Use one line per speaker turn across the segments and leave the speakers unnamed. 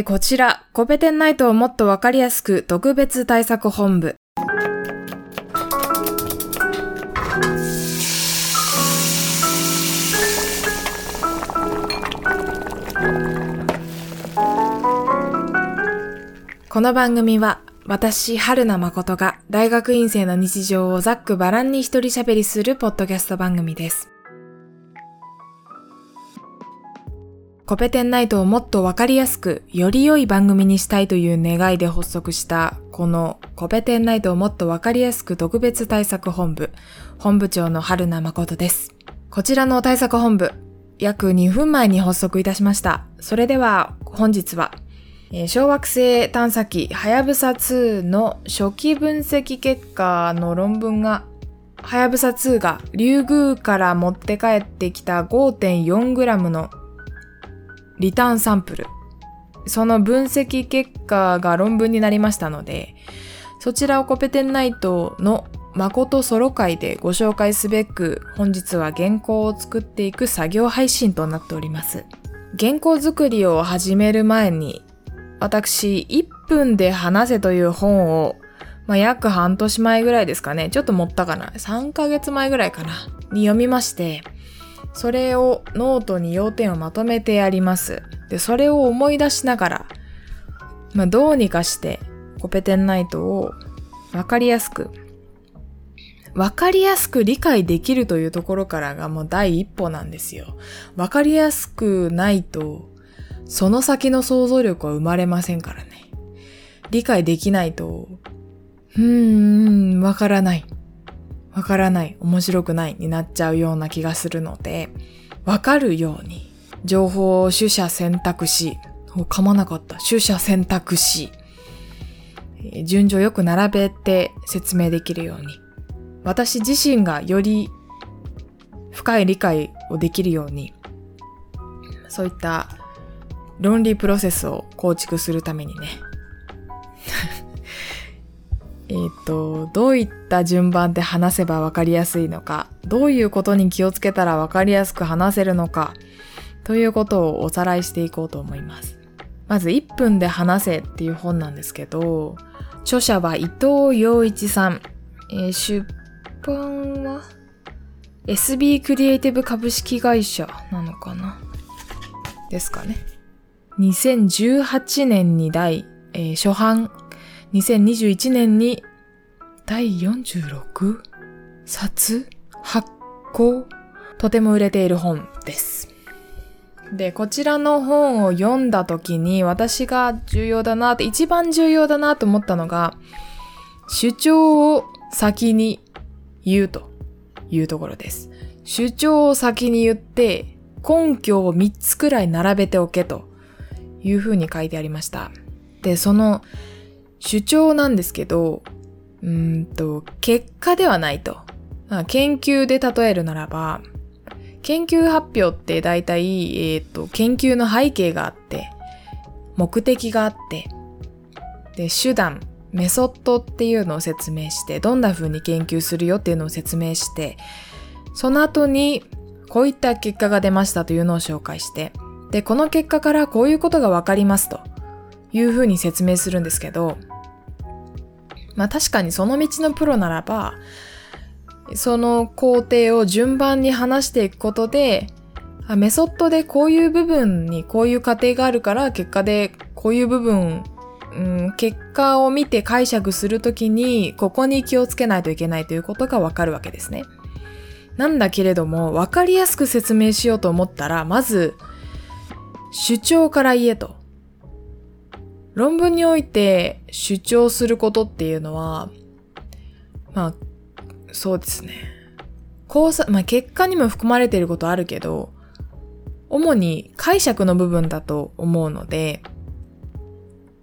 えー、こちら、コペテンナイトをもっとわかりやすく特別対策本部。この番組は、私、春名誠が大学院生の日常をざっくばらんに一人喋りするポッドキャスト番組です。コペテンナイトをもっとわかりやすく、より良い番組にしたいという願いで発足した、このコペテンナイトをもっとわかりやすく特別対策本部、本部長の春名誠です。こちらの対策本部、約2分前に発足いたしました。それでは本日は、小惑星探査機はやぶさ2の初期分析結果の論文がはやぶさ2がリュウグウから持って帰ってきた 5.4g のリターンサンプル。その分析結果が論文になりましたので、そちらをコペテンナイトの誠ソロ会でご紹介すべく、本日は原稿を作っていく作業配信となっております。原稿作りを始める前に、私、1分で話せという本を、まあ、約半年前ぐらいですかね、ちょっと持ったかな、3ヶ月前ぐらいかな、に読みまして、それをノートに要点をまとめてやります。で、それを思い出しながら、まあ、どうにかしてコペテンナイトをわかりやすく、わかりやすく理解できるというところからがもう第一歩なんですよ。わかりやすくないと、その先の想像力は生まれませんからね。理解できないと、うーん、わからない。わからない、面白くないになっちゃうような気がするので、わかるように、情報を取捨選択し、噛まなかった。取捨選択し、順序よく並べて説明できるように、私自身がより深い理解をできるように、そういった論理プロセスを構築するためにね、えっ、ー、と、どういった順番で話せばわかりやすいのか、どういうことに気をつけたらわかりやすく話せるのか、ということをおさらいしていこうと思います。まず1分で話せっていう本なんですけど、著者は伊藤洋一さん。えー、出版は？SB クリエイティブ株式会社なのかな？ですかね。2018年に第、えー、初版2021年に第46冊発行とても売れている本です。で、こちらの本を読んだ時に私が重要だなって、一番重要だなと思ったのが、主張を先に言うというところです。主張を先に言って根拠を3つくらい並べておけというふうに書いてありました。で、その主張なんですけど、うんと、結果ではないと。研究で例えるならば、研究発表って大体、えっ、ー、と、研究の背景があって、目的があって、で、手段、メソッドっていうのを説明して、どんな風に研究するよっていうのを説明して、その後に、こういった結果が出ましたというのを紹介して、で、この結果からこういうことがわかりますという風に説明するんですけど、まあ確かにその道のプロならば、その工程を順番に話していくことで、あメソッドでこういう部分にこういう過程があるから結果でこういう部分、うん、結果を見て解釈するときにここに気をつけないといけないということがわかるわけですね。なんだけれども、わかりやすく説明しようと思ったら、まず、主張から言えと。論文において主張することっていうのは、まあ、そうですね。考察、まあ結果にも含まれていることあるけど、主に解釈の部分だと思うので、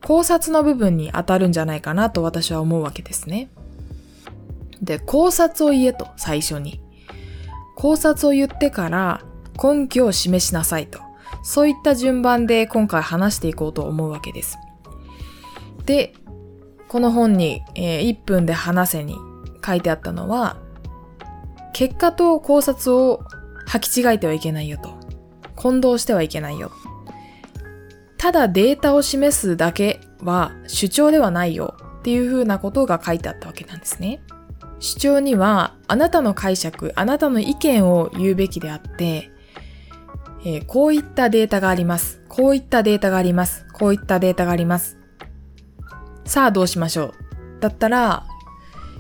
考察の部分に当たるんじゃないかなと私は思うわけですね。で、考察を言えと、最初に。考察を言ってから根拠を示しなさいと。そういった順番で今回話していこうと思うわけです。で、この本に、えー、1分で話せに書いてあったのは、結果と考察を履き違えてはいけないよと。混同してはいけないよ。ただデータを示すだけは主張ではないよっていうふうなことが書いてあったわけなんですね。主張にはあなたの解釈、あなたの意見を言うべきであって、えー、こういったデータがあります。こういったデータがあります。こういったデータがあります。さあどうしましょう。だったら、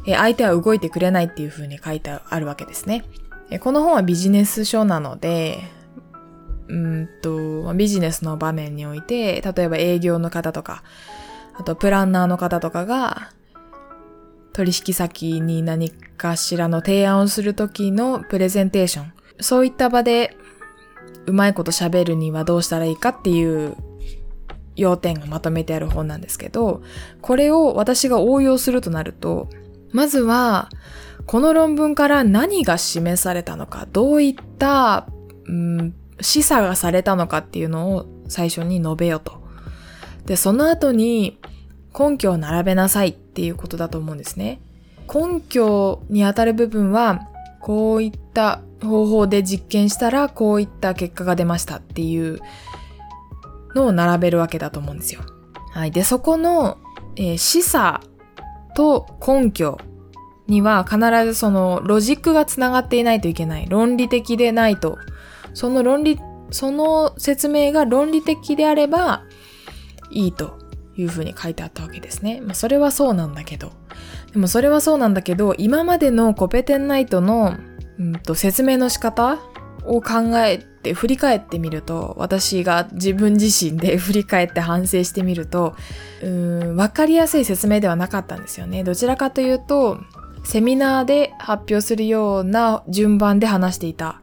え、相手は動いてくれないっていうふうに書いてあるわけですね。え、この本はビジネス書なので、うんと、ビジネスの場面において、例えば営業の方とか、あとプランナーの方とかが、取引先に何かしらの提案をするときのプレゼンテーション。そういった場でうまいこと喋るにはどうしたらいいかっていう要点がまとめてある本なんですけど、これを私が応用するとなると、まずは、この論文から何が示されたのか、どういった、うん、示唆がされたのかっていうのを最初に述べよと。で、その後に根拠を並べなさいっていうことだと思うんですね。根拠にあたる部分は、こういった方法で実験したらこういった結果が出ましたっていうのを並べるわけだと思うんですよ。はい。で、そこの、えー、示唆と根拠には必ずそのロジックがつながっていないといけない。論理的でないと。その論理、その説明が論理的であればいいというふうに書いてあったわけですね。まあ、それはそうなんだけど。でもそれはそうなんだけど、今までのコペテンナイトの、うんと、説明の仕方を考えて振り返ってみると、私が自分自身で 振り返って反省してみると、うん、わかりやすい説明ではなかったんですよね。どちらかというと、セミナーで発表するような順番で話していた。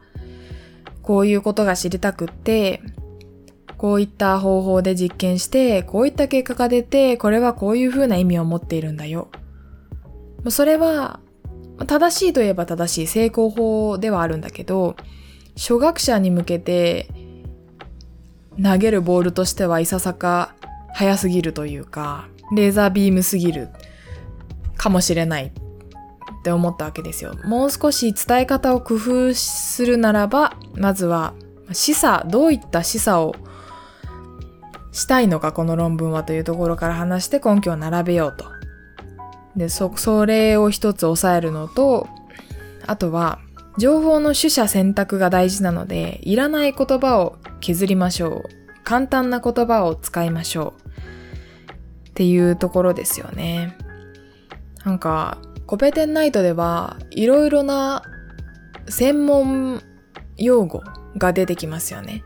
こういうことが知りたくって、こういった方法で実験して、こういった結果が出て、これはこういうふうな意味を持っているんだよ。それは、正しいといえば正しい成功法ではあるんだけど、初学者に向けて投げるボールとしてはいささか早すぎるというか、レーザービームすぎるかもしれないって思ったわけですよ。もう少し伝え方を工夫するならば、まずは示唆、どういった示唆をしたいのか、この論文はというところから話して根拠を並べようと。で、そ、それを一つ押さえるのと、あとは、情報の取捨選択が大事なので、いらない言葉を削りましょう。簡単な言葉を使いましょう。っていうところですよね。なんか、コペテンナイトではいろいろな専門用語が出てきますよね。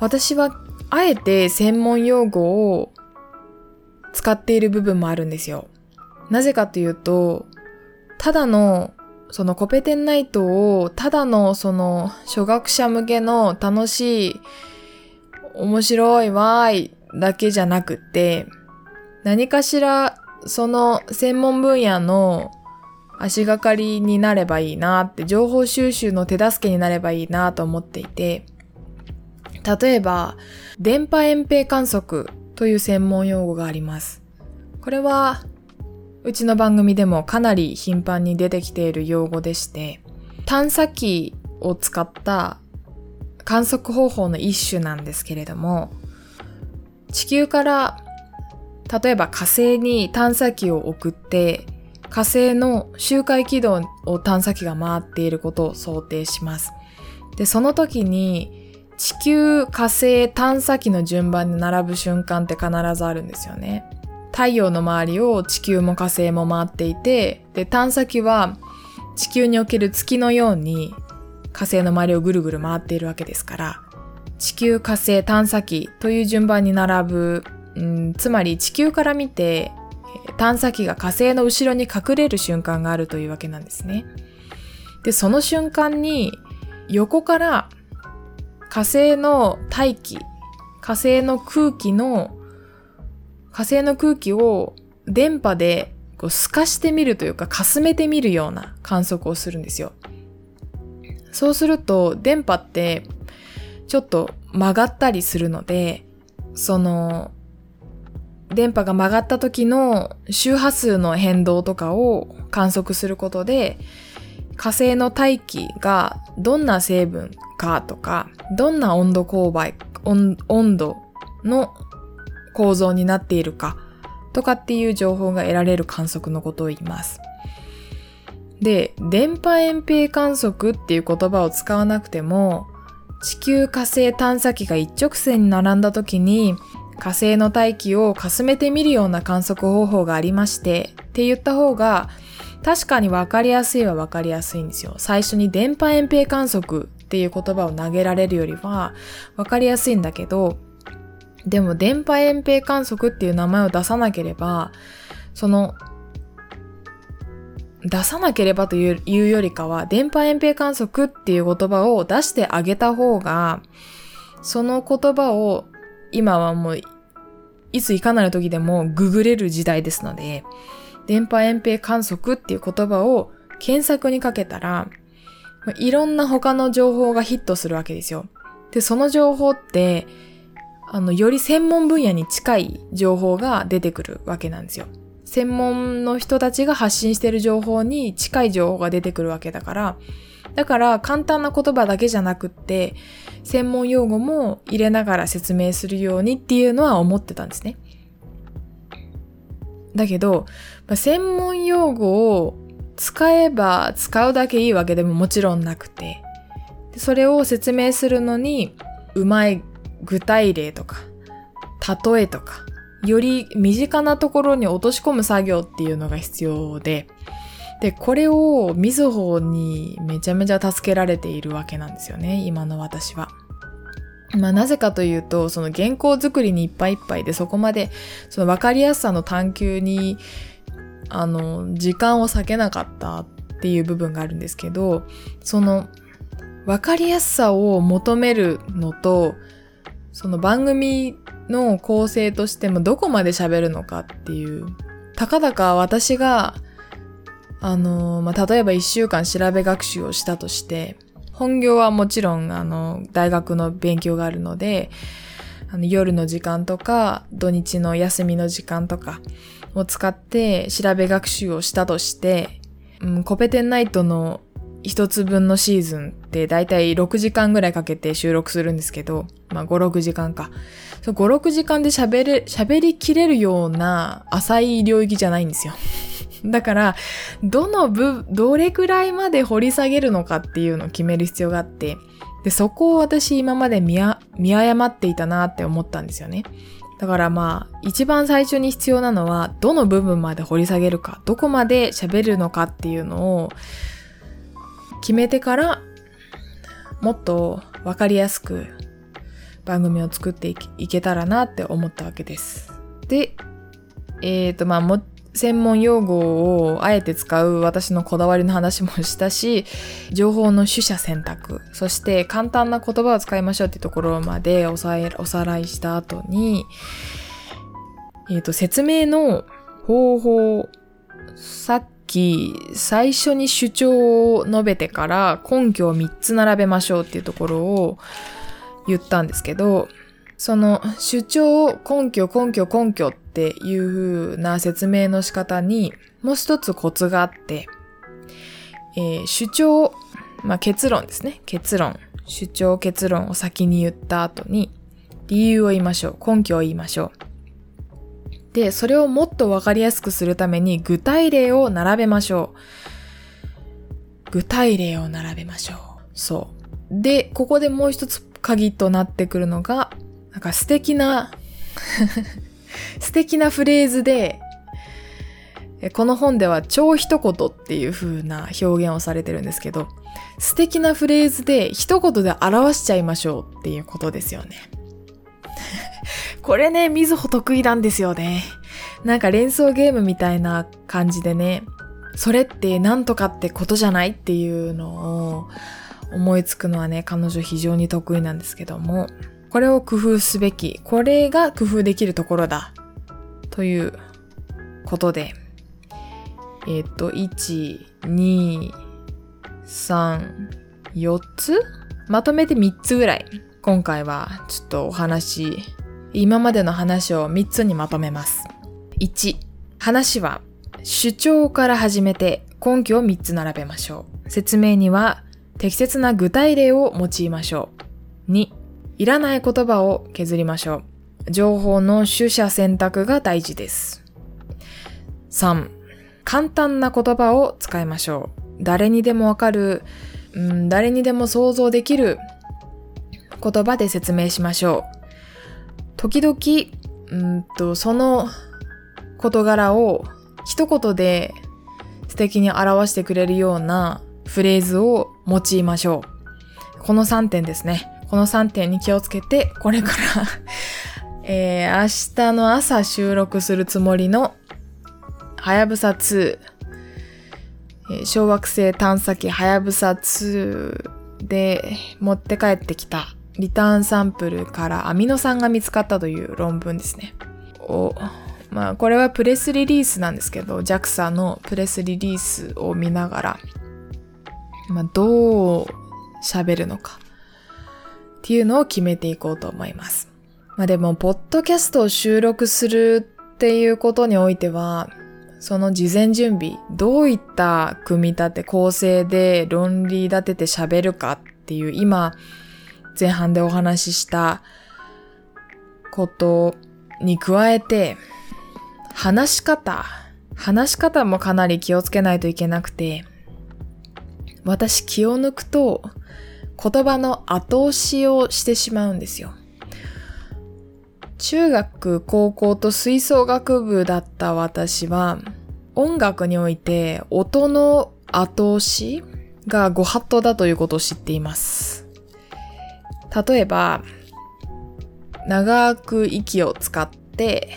私はあえて専門用語を使っている部分もあるんですよ。なぜかというと、ただの、そのコペテンナイトを、ただのその初学者向けの楽しい、面白いわーいだけじゃなくて、何かしらその専門分野の足がかりになればいいなって、情報収集の手助けになればいいなと思っていて、例えば、電波遠平観測という専門用語があります。これは、うちの番組でもかなり頻繁に出てきている用語でして、探査機を使った観測方法の一種なんですけれども、地球から例えば火星に探査機を送って火星の周回軌道を探査機が回っていることを想定します。で、その時に地球、火星、探査機の順番に並ぶ瞬間って必ずあるんですよね。太陽の周りを地球も火星も回っていて、で、探査機は地球における月のように火星の周りをぐるぐる回っているわけですから、地球、火星、探査機という順番に並ぶ、うん、つまり地球から見て探査機が火星の後ろに隠れる瞬間があるというわけなんですね。で、その瞬間に横から火星の大気、火星の空気の、火星の空気を電波でこう透かしてみるというか、かすめてみるような観測をするんですよ。そうすると、電波ってちょっと曲がったりするので、その、電波が曲がった時の周波数の変動とかを観測することで、火星の大気がどんな成分かとか、どんな温度勾配、温度の構造になっているかとかっていう情報が得られる観測のことを言います。で、電波遠平観測っていう言葉を使わなくても、地球火星探査機が一直線に並んだ時に火星の大気をかすめてみるような観測方法がありましてって言った方が確かに分かりやすいは分かりやすいんですよ。最初に電波遠平観測っていう言葉を投げられるよりは分かりやすいんだけど、でも電波遠平観測っていう名前を出さなければ、その、出さなければというよりかは、電波遠平観測っていう言葉を出してあげた方が、その言葉を今はもう、いついかなる時でもググれる時代ですので、電波遠平観測っていう言葉を検索にかけたら、いろんな他の情報がヒットするわけですよ。で、その情報って、あの、より専門分野に近い情報が出てくるわけなんですよ。専門の人たちが発信している情報に近い情報が出てくるわけだから、だから簡単な言葉だけじゃなくって、専門用語も入れながら説明するようにっていうのは思ってたんですね。だけど、まあ、専門用語を使えば使うだけいいわけでももちろんなくて、それを説明するのに、うまい具体例とか、例えとか、より身近なところに落とし込む作業っていうのが必要で、で、これをみずほにめちゃめちゃ助けられているわけなんですよね、今の私は。まあなぜかというと、その原稿作りにいっぱいいっぱいでそこまでその分かりやすさの探求にあの時間を割けなかったっていう部分があるんですけど、その分かりやすさを求めるのと、その番組の構成としてもどこまで喋るのかっていう、たかだか私が、あの、まあ、例えば一週間調べ学習をしたとして、本業はもちろん、あの、大学の勉強があるので、あの夜の時間とか、土日の休みの時間とかを使って調べ学習をしたとして、うん、コペテンナイトの一つ分のシーズンってだいたい6時間ぐらいかけて収録するんですけど、まあ5、6時間か。5、6時間で喋れ、喋りきれるような浅い領域じゃないんですよ。だから、どの部、どれくらいまで掘り下げるのかっていうのを決める必要があって、で、そこを私今まで見見誤っていたなって思ったんですよね。だからまあ、一番最初に必要なのは、どの部分まで掘り下げるか、どこまで喋るのかっていうのを決めてから、もっとわかりやすく番組を作っていけたらなって思ったわけです。で、えっ、ー、とまあも専門用語をあえて使う私のこだわりの話もしたし、情報の取捨選択、そして簡単な言葉を使いましょうっていうところまでおさおさらいした後に、えっ、ー、と、説明の方法、さっき最初に主張を述べてから根拠を3つ並べましょうっていうところを言ったんですけど、その主張を、根拠、根拠、根拠っていう風な説明の仕方にもう一つコツがあって、えー、主張、まあ、結論ですね。結論。主張、結論を先に言った後に理由を言いましょう。根拠を言いましょう。で、それをもっとわかりやすくするために具体例を並べましょう。具体例を並べましょう。そう。で、ここでもう一つ鍵となってくるのが、なんか素敵な 素敵なフレーズで、この本では超一言っていう風な表現をされてるんですけど、素敵なフレーズで一言で表しちゃいましょうっていうことですよね。これね、みずほ得意なんですよね。なんか連想ゲームみたいな感じでね、それって何とかってことじゃないっていうのを思いつくのはね、彼女非常に得意なんですけども、これを工夫すべき。これが工夫できるところだ。ということで、えっ、と、1、2、3、4つ？まとめて3つぐらい。今回はちょっとお話、今までの話を3つにまとめます。1、話は主張から始めて根拠を3つ並べましょう。説明には適切な具体例を用いましょう。2、いらない言葉を削りましょう。情報の取捨選択が大事です。3、簡単な言葉を使いましょう。誰にでもわかる、うん、誰にでも想像できる言葉で説明しましょう。時々、うんと、その事柄を一言で素敵に表してくれるようなフレーズを用いましょう。この3点ですね。この3点に気をつけて、これから えー、明日の朝収録するつもりの、はやぶさ2、えー小惑星探査機はやぶさ2で持って帰ってきたリターンサンプルからアミノ酸が見つかったという論文ですね。をまあこれはプレスリリースなんですけど JAXA のプレスリリースを見ながら、まあ、どう喋るのかっていうのを決めていこうと思います。まあでも、ポッドキャストを収録するっていうことにおいては、その事前準備、どういった組み立て、構成で論理立てて喋るかっていう、今、前半でお話ししたことに加えて、話し方、話し方もかなり気をつけないといけなくて、私気を抜くと言葉の後押しをしてしまうんですよ。中学、高校と吹奏楽部だった私は、音楽において音の後押しがご法度だということを知っています。例えば、長く息を使って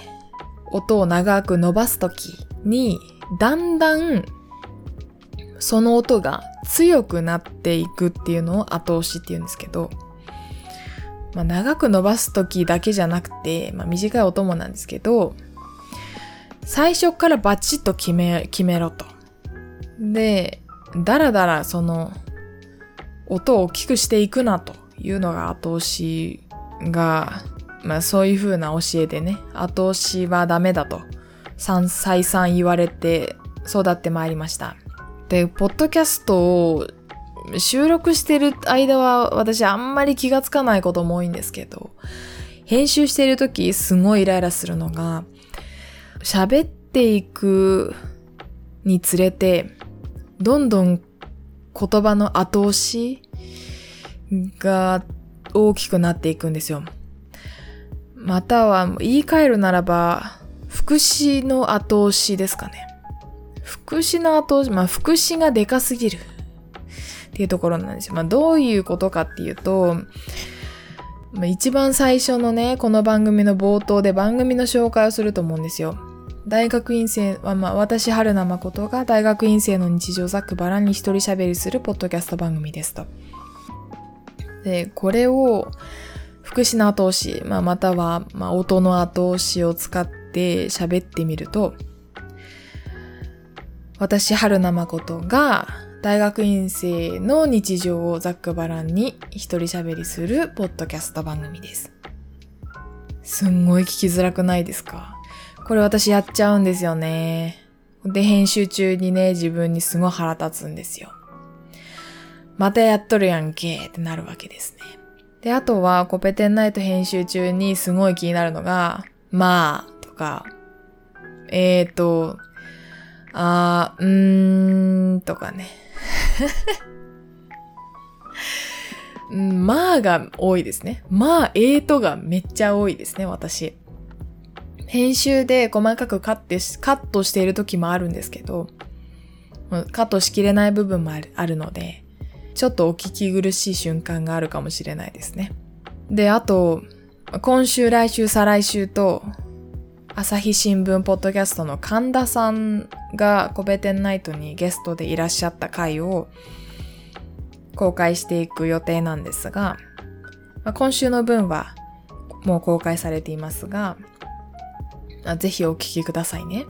音を長く伸ばすときに、だんだんその音が強くなっていくっていうのを後押しっていうんですけど、まあ、長く伸ばすときだけじゃなくて、まあ、短い音もなんですけど、最初からバチッと決め、決めろと。で、だらだらその音を大きくしていくなというのが後押しが、まあそういう風な教えでね、後押しはダメだと、再三言われて育ってまいりました。で、ポッドキャストを収録してる間は私あんまり気がつかないことも多いんですけど、編集してる時すごいイライラするのが、喋っていくにつれて、どんどん言葉の後押しが大きくなっていくんですよ。または言い換えるならば、副詞の後押しですかね。副詞の後押し、まあ副詞がでかすぎるっていうところなんですよ。まあどういうことかっていうと、まあ、一番最初のね、この番組の冒頭で番組の紹介をすると思うんですよ。大学院生は、まあ、私、春名誠が大学院生の日常ざっくばらんに一人喋りするポッドキャスト番組ですと。で、これを、福祉の後押し、まあ、または、まあ、音の後押しを使って喋ってみると、私、春名誠が大学院生の日常をざっくばらんに一人喋りするポッドキャスト番組です。すんごい聞きづらくないですか？これ私やっちゃうんですよね。で、編集中にね、自分にすごい腹立つんですよ。またやっとるやんけってなるわけですね。で、あとは、コペテンナイト編集中にすごい気になるのが、まあ、とか、えーと、あー、うーん、とかね。まあが多いですね。まあ、えーとがめっちゃ多いですね、私。編集で細かくカットしカットしている時もあるんですけど、カットしきれない部分もあるので、ちょっとお聞き苦しい瞬間があるかもしれないですね。で、あと、今週、来週、再来週と、朝日新聞ポッドキャストの神田さんがコベテンナイトにゲストでいらっしゃった回を公開していく予定なんですが、ま今週の分はもう公開されていますが、あぜひお聞きくださいね。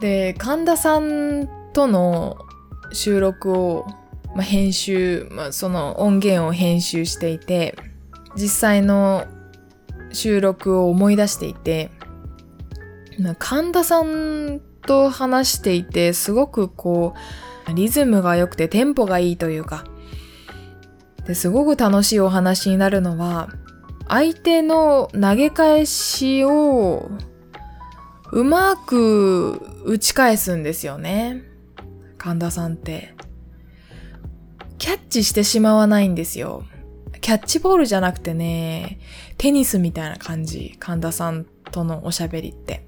で、神田さんとの収録を、まあ、編集、まあ、その音源を編集していて、実際の収録を思い出していて、神田さんと話していて、すごくこう、リズムが良くてテンポがいいというか、ですごく楽しいお話になるのは、相手の投げ返しをうまく打ち返すんですよね。神田さんって。キャッチしてしまわないんですよ。キャッチボールじゃなくてね、テニスみたいな感じ。神田さんとのおしゃべりって。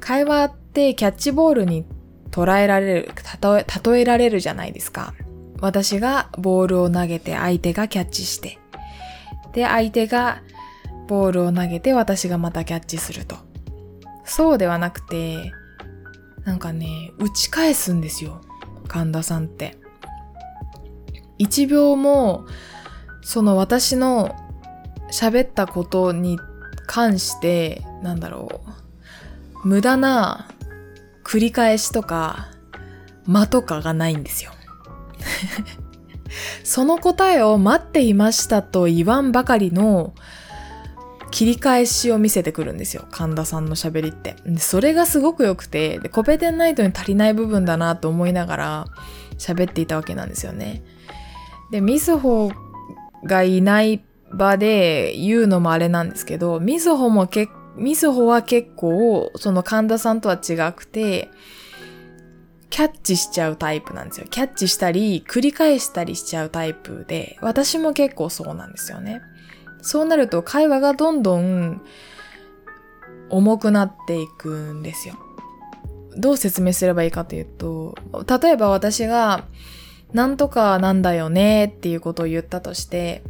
会話ってキャッチボールに捉えられる、例え、例えられるじゃないですか。私がボールを投げて相手がキャッチして。で、相手がボールを投げて私がまたキャッチすると。そうではなくて、なんかね、打ち返すんですよ。神田さんって。一秒も、その私の喋ったことに関して、なんだろう。無駄な繰り返しとか、間とかがないんですよ。その答えを待っていましたと言わんばかりの切り返しを見せてくるんですよ。神田さんの喋りって。それがすごく良くて、で、コペテンナイトに足りない部分だなと思いながら喋っていたわけなんですよね。で、みずほがいない場で言うのもあれなんですけど、みずほもけ、みずほは結構、その神田さんとは違くて、キャッチしちゃうタイプなんですよ。キャッチしたり、繰り返したりしちゃうタイプで、私も結構そうなんですよね。そうなると会話がどんどん重くなっていくんですよ。どう説明すればいいかというと、例えば私が、なんとかなんだよねっていうことを言ったとして、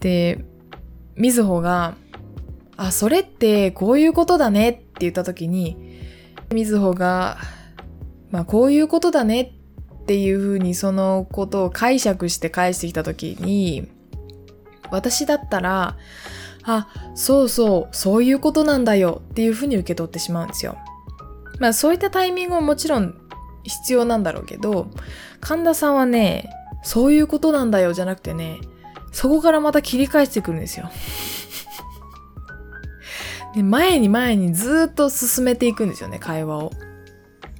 で、みずほが、あ、それってこういうことだねって言ったときに、みずほが、まあこういうことだねっていうふうにそのことを解釈して返してきたときに、私だったら、あ、そうそう、そういうことなんだよっていうふうに受け取ってしまうんですよ。まあそういったタイミングももちろん必要なんだろうけど、神田さんはね、そういうことなんだよじゃなくてね、そこからまた切り返してくるんですよ。で前に前にずっと進めていくんですよね、会話を。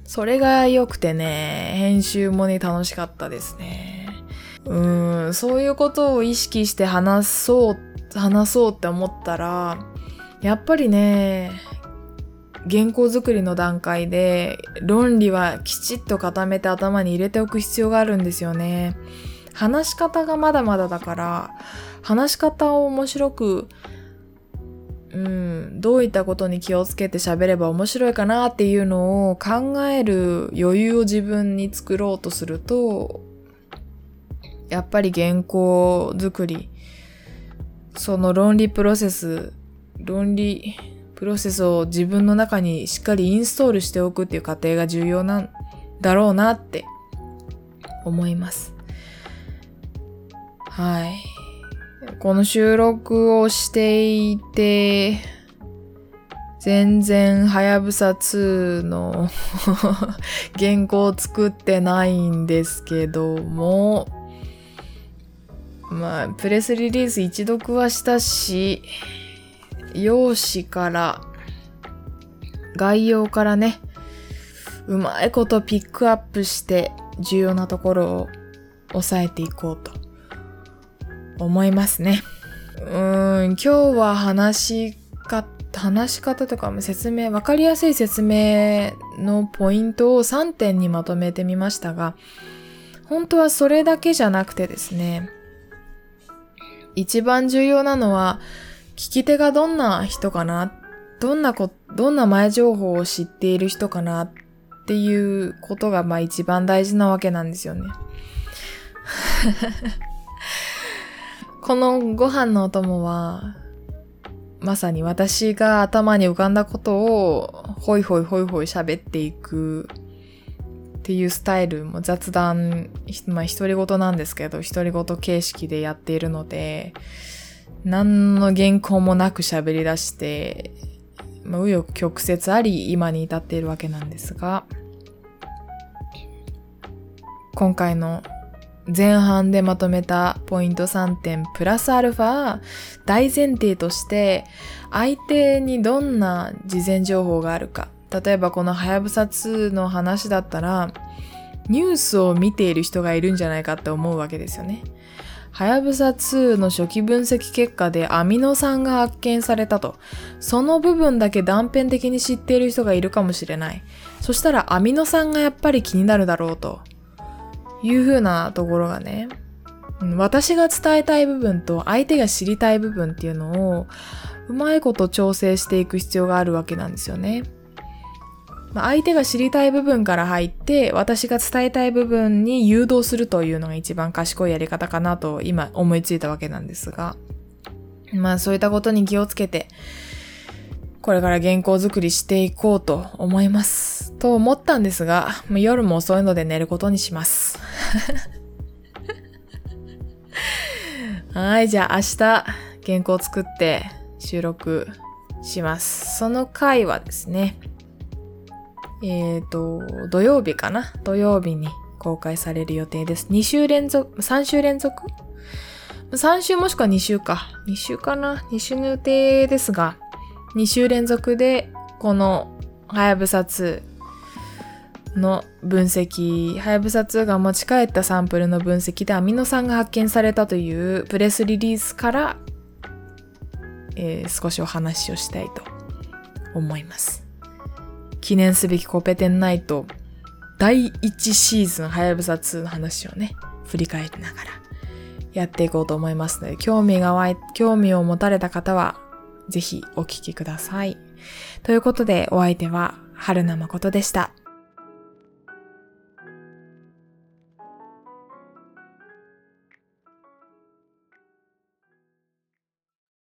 それが良くてね、編集もね、楽しかったですね。うん、そういうことを意識して話そう、話そうって思ったら、やっぱりね、原稿作りの段階で論理はきちっと固めて頭に入れておく必要があるんですよね。話し方がまだまだだから、話し方を面白く、うん、どういったことに気をつけて喋れば面白いかなっていうのを考える余裕を自分に作ろうとすると、やっぱり原稿作り、その論理プロセス、論理プロセスを自分の中にしっかりインストールしておくっていう過程が重要なんだろうなって思います。はい。この収録をしていて、全然、はやぶさ2の 原稿を作ってないんですけども、まあ、プレスリリース一読はしたし、用紙から、概要からね、うまいことピックアップして重要なところを押さえていこうと思いますね。うーん、今日は話し方、話し方とか説明、わかりやすい説明のポイントを3点にまとめてみましたが、本当はそれだけじゃなくてですね、一番重要なのは、聞き手がどんな人かなどんなこ、どんな前情報を知っている人かなっていうことがまあ一番大事なわけなんですよね。このご飯のお供は、まさに私が頭に浮かんだことを、ほいほいほいほい喋っていくっていうスタイルも雑談、まあ独り言なんですけど、独り言形式でやっているので、何の原稿もなく喋り出して、まあ、紆余曲折あり今に至っているわけなんですが、今回の前半でまとめたポイント3点プラスアルファ大前提として相手にどんな事前情報があるか例えばこのはやぶさ2の話だったらニュースを見ている人がいるんじゃないかって思うわけですよね。はやぶさ2の初期分析結果でアミノ酸が発見されたと。その部分だけ断片的に知っている人がいるかもしれない。そしたらアミノ酸がやっぱり気になるだろうという風なところがね、私が伝えたい部分と相手が知りたい部分っていうのをうまいこと調整していく必要があるわけなんですよね。まあ、相手が知りたい部分から入って、私が伝えたい部分に誘導するというのが一番賢いやり方かなと今思いついたわけなんですが、まあそういったことに気をつけて、これから原稿作りしていこうと思います。と思ったんですが、もう夜も遅いので寝ることにします。はい、じゃあ明日原稿作って収録します。その回はですね、えっ、ー、と、土曜日かな？土曜日に公開される予定です。2週連続、3週連続 ?3 週もしくは2週か。2週かな ?2 週の予定ですが、2週連続で、この、はやぶさ2の分析、はやぶさ2が持ち帰ったサンプルの分析でアミノ酸が発見されたというプレスリリースから、えー、少しお話をしたいと思います。記念すべきコペテンナイト第1シーズンはやぶさ2の話をね、振り返りながらやっていこうと思いますので、興味が湧い、興味を持たれた方は、ぜひお聞きください。ということで、お相手は、春名誠でした。